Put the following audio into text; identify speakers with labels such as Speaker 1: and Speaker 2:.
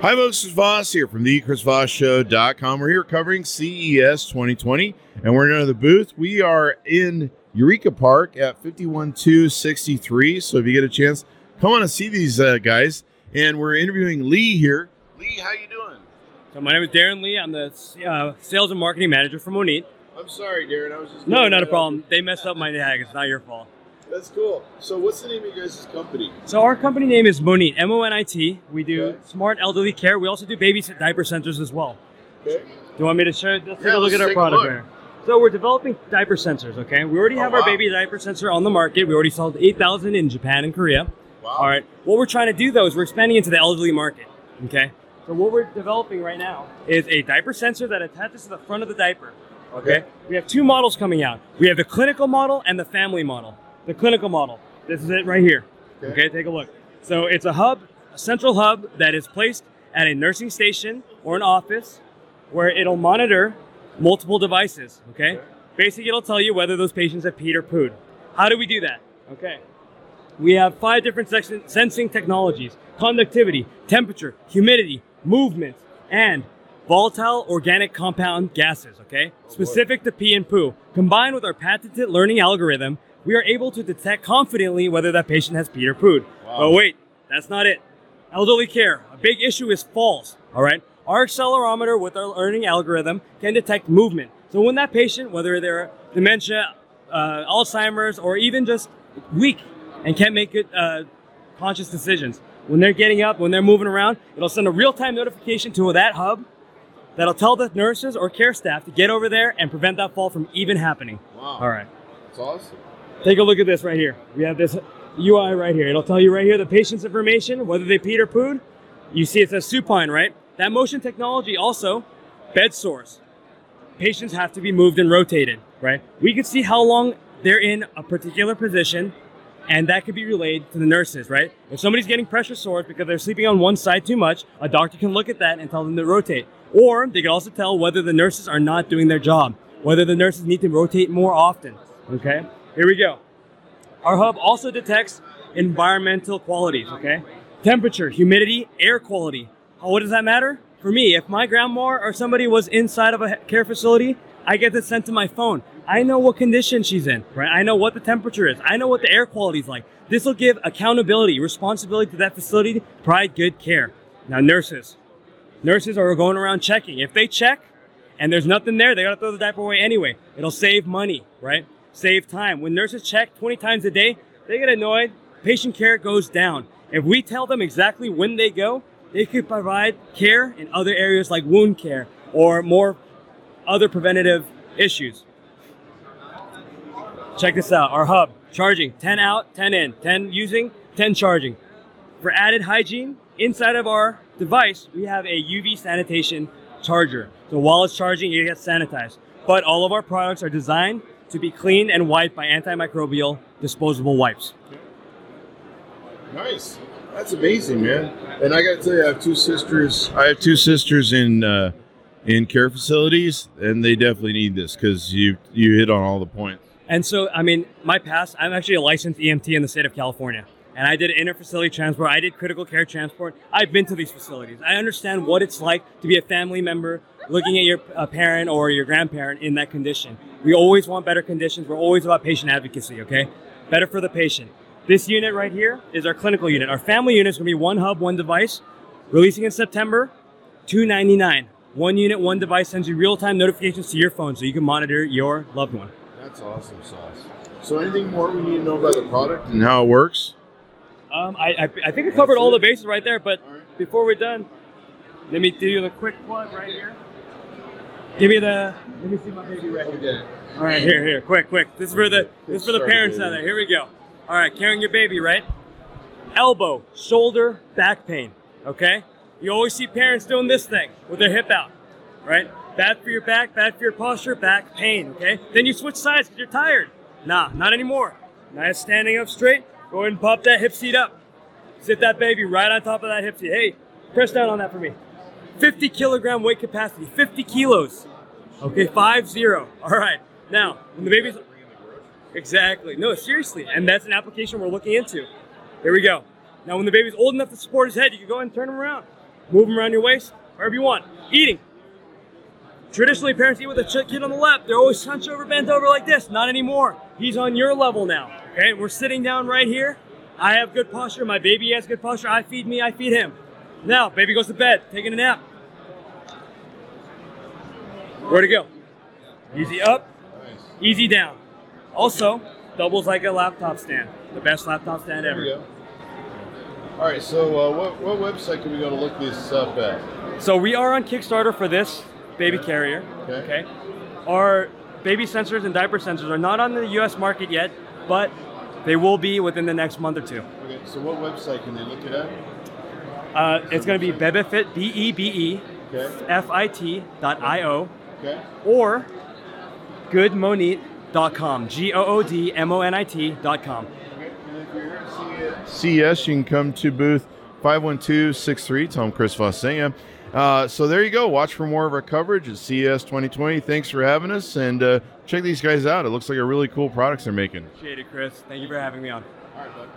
Speaker 1: Hi, folks. Chris Voss here from the ChrisVossShow.com. We're here covering CES 2020, and we're in another booth. We are in Eureka Park at 51263. So if you get a chance, come on and see these uh, guys. And we're interviewing Lee here. Lee, how you doing?
Speaker 2: So my name is Darren Lee. I'm the uh, sales and marketing manager for Monit.
Speaker 1: I'm sorry, Darren. I was just
Speaker 2: no, not a problem. They messed up my tag. It's not your fault.
Speaker 1: That's cool. So, what's the name of your guys' company?
Speaker 2: So, our company name is Monit, M O N I T. We do
Speaker 1: Okay.
Speaker 2: smart elderly care. We also do baby diaper sensors as well.
Speaker 1: Okay.
Speaker 2: Do you want me to show? Let's take a look at our product here. So, we're developing diaper sensors. Okay, we already
Speaker 1: Oh,
Speaker 2: have our baby diaper sensor on the market. We already sold 8,000 in Japan and Korea.
Speaker 1: Wow.
Speaker 2: All right. What we're trying to do though is we're expanding into the elderly market. Okay. So what we're developing right now is a diaper sensor that attaches to the front of the diaper. Okay.
Speaker 1: Okay.
Speaker 2: We have two models coming out. We have the clinical model and the family model. The clinical model. This is it right here.
Speaker 1: Okay.
Speaker 2: Okay. Take a look. So it's a hub, a central hub that is placed at a nursing station or an office where it'll monitor multiple devices. Okay.
Speaker 1: Okay.
Speaker 2: Basically, it'll tell you whether those patients have peed or pooed. How do we do that? Okay. We have five different sensing technologies conductivity, temperature, humidity, movement, and volatile organic compound gases, okay? Specific to pee and poo. Combined with our patented learning algorithm, we are able to detect confidently whether that patient has peed or pooed.
Speaker 1: Wow.
Speaker 2: But wait, that's not it. Elderly care, a big issue is falls, all right? Our accelerometer with our learning algorithm can detect movement. So when that patient, whether they're dementia, uh, Alzheimer's, or even just weak and can't make good uh, conscious decisions, when they're getting up, when they're moving around, it'll send a real-time notification to that hub that'll tell the nurses or care staff to get over there and prevent that fall from even happening.
Speaker 1: Wow.
Speaker 2: All right.
Speaker 1: That's awesome.
Speaker 2: Take a look at this right here. We have this UI right here. It'll tell you right here the patient's information, whether they peed or pooed. You see it says supine, right? That motion technology also, bed sores. Patients have to be moved and rotated, right? We can see how long they're in a particular position, and that could be relayed to the nurses, right? If somebody's getting pressure sores because they're sleeping on one side too much, a doctor can look at that and tell them to rotate. Or they can also tell whether the nurses are not doing their job, whether the nurses need to rotate more often. Okay? Here we go. Our hub also detects environmental qualities, okay? Temperature, humidity, air quality. What does that matter? For me, if my grandma or somebody was inside of a care facility, I get this sent to my phone. I know what condition she's in, right? I know what the temperature is. I know what the air quality is like. This will give accountability, responsibility to that facility to provide good care. Now, nurses. Nurses are going around checking. If they check and there's nothing there, they gotta throw the diaper away anyway. It'll save money, right? Save time. When nurses check 20 times a day, they get annoyed. Patient care goes down. If we tell them exactly when they go, they could provide care in other areas like wound care or more other preventative issues. Check this out. Our hub charging 10 out, 10 in, 10 using, 10 charging. For added hygiene, inside of our device, we have a UV sanitation charger. So while it's charging, it gets sanitized. But all of our products are designed to be cleaned and wiped by antimicrobial disposable wipes.
Speaker 1: Nice. That's amazing, man. And I got to tell you, I have two sisters. I have two sisters in uh, in care facilities, and they definitely need this because you you hit on all the points.
Speaker 2: And so, I mean, my past, I'm actually a licensed EMT in the state of California. And I did interfacility transport. I did critical care transport. I've been to these facilities. I understand what it's like to be a family member looking at your uh, parent or your grandparent in that condition. We always want better conditions. We're always about patient advocacy, okay? Better for the patient. This unit right here is our clinical unit. Our family unit is going to be one hub, one device. Releasing in September, 299. One unit, one device sends you real-time notifications to your phone so you can monitor your loved one.
Speaker 1: That's awesome sauce. So, anything more we need to know about the product and how it works?
Speaker 2: Um, I, I, I think I covered all the bases right there, but before we're done, let me do the quick plug right here. Give me the. Let me see my baby right here. All right, here, here, quick, quick. This is for the this is for the parents out there. Here we go. All right, carrying your baby, right? Elbow, shoulder, back pain. Okay. You always see parents doing this thing with their hip out, right? Bad for your back, bad for your posture, back pain. Okay. Then you switch sides because you're tired. Nah, not anymore. Nice standing up straight. Go ahead and pop that hip seat up. Sit that baby right on top of that hip seat. Hey, press down on that for me. 50 kilogram weight capacity, 50 kilos. Okay, five zero. All right. Now, when the baby's exactly no, seriously, and that's an application we're looking into. Here we go. Now, when the baby's old enough to support his head, you can go ahead and turn him around. Move him around your waist, wherever you want. Eating. Traditionally, parents eat with a kid on the lap. They're always hunched over, bent over like this. Not anymore. He's on your level now. Okay, we're sitting down right here. I have good posture. My baby has good posture. I feed me. I feed him. Now, baby goes to bed, taking a nap. Where to go? Easy up, easy down. Also, doubles like a laptop stand. The best laptop stand ever.
Speaker 1: go. All right, so uh, what, what website can we go to look this up at?
Speaker 2: So we are on Kickstarter for this baby carrier.
Speaker 1: Okay.
Speaker 2: Our baby sensors and diaper sensors are not on the U.S. market yet, but they will be within the next month or two.
Speaker 1: Okay, so what website can they look it at?
Speaker 2: Uh, it's going to be Bebefit, B E B E
Speaker 1: Okay,
Speaker 2: F I T dot I O,
Speaker 1: okay.
Speaker 2: or goodmonit.com. G O O D M O N I T dot com.
Speaker 1: Okay, and if you're here at CES, you can come to booth 51263. Tell them Chris Voss sent you. Uh, so there you go. Watch for more of our coverage at CES 2020. Thanks for having us, and uh, check these guys out. It looks like a really cool products they're making.
Speaker 2: Appreciate it, Chris. Thank you for having me on.
Speaker 1: All right, bud.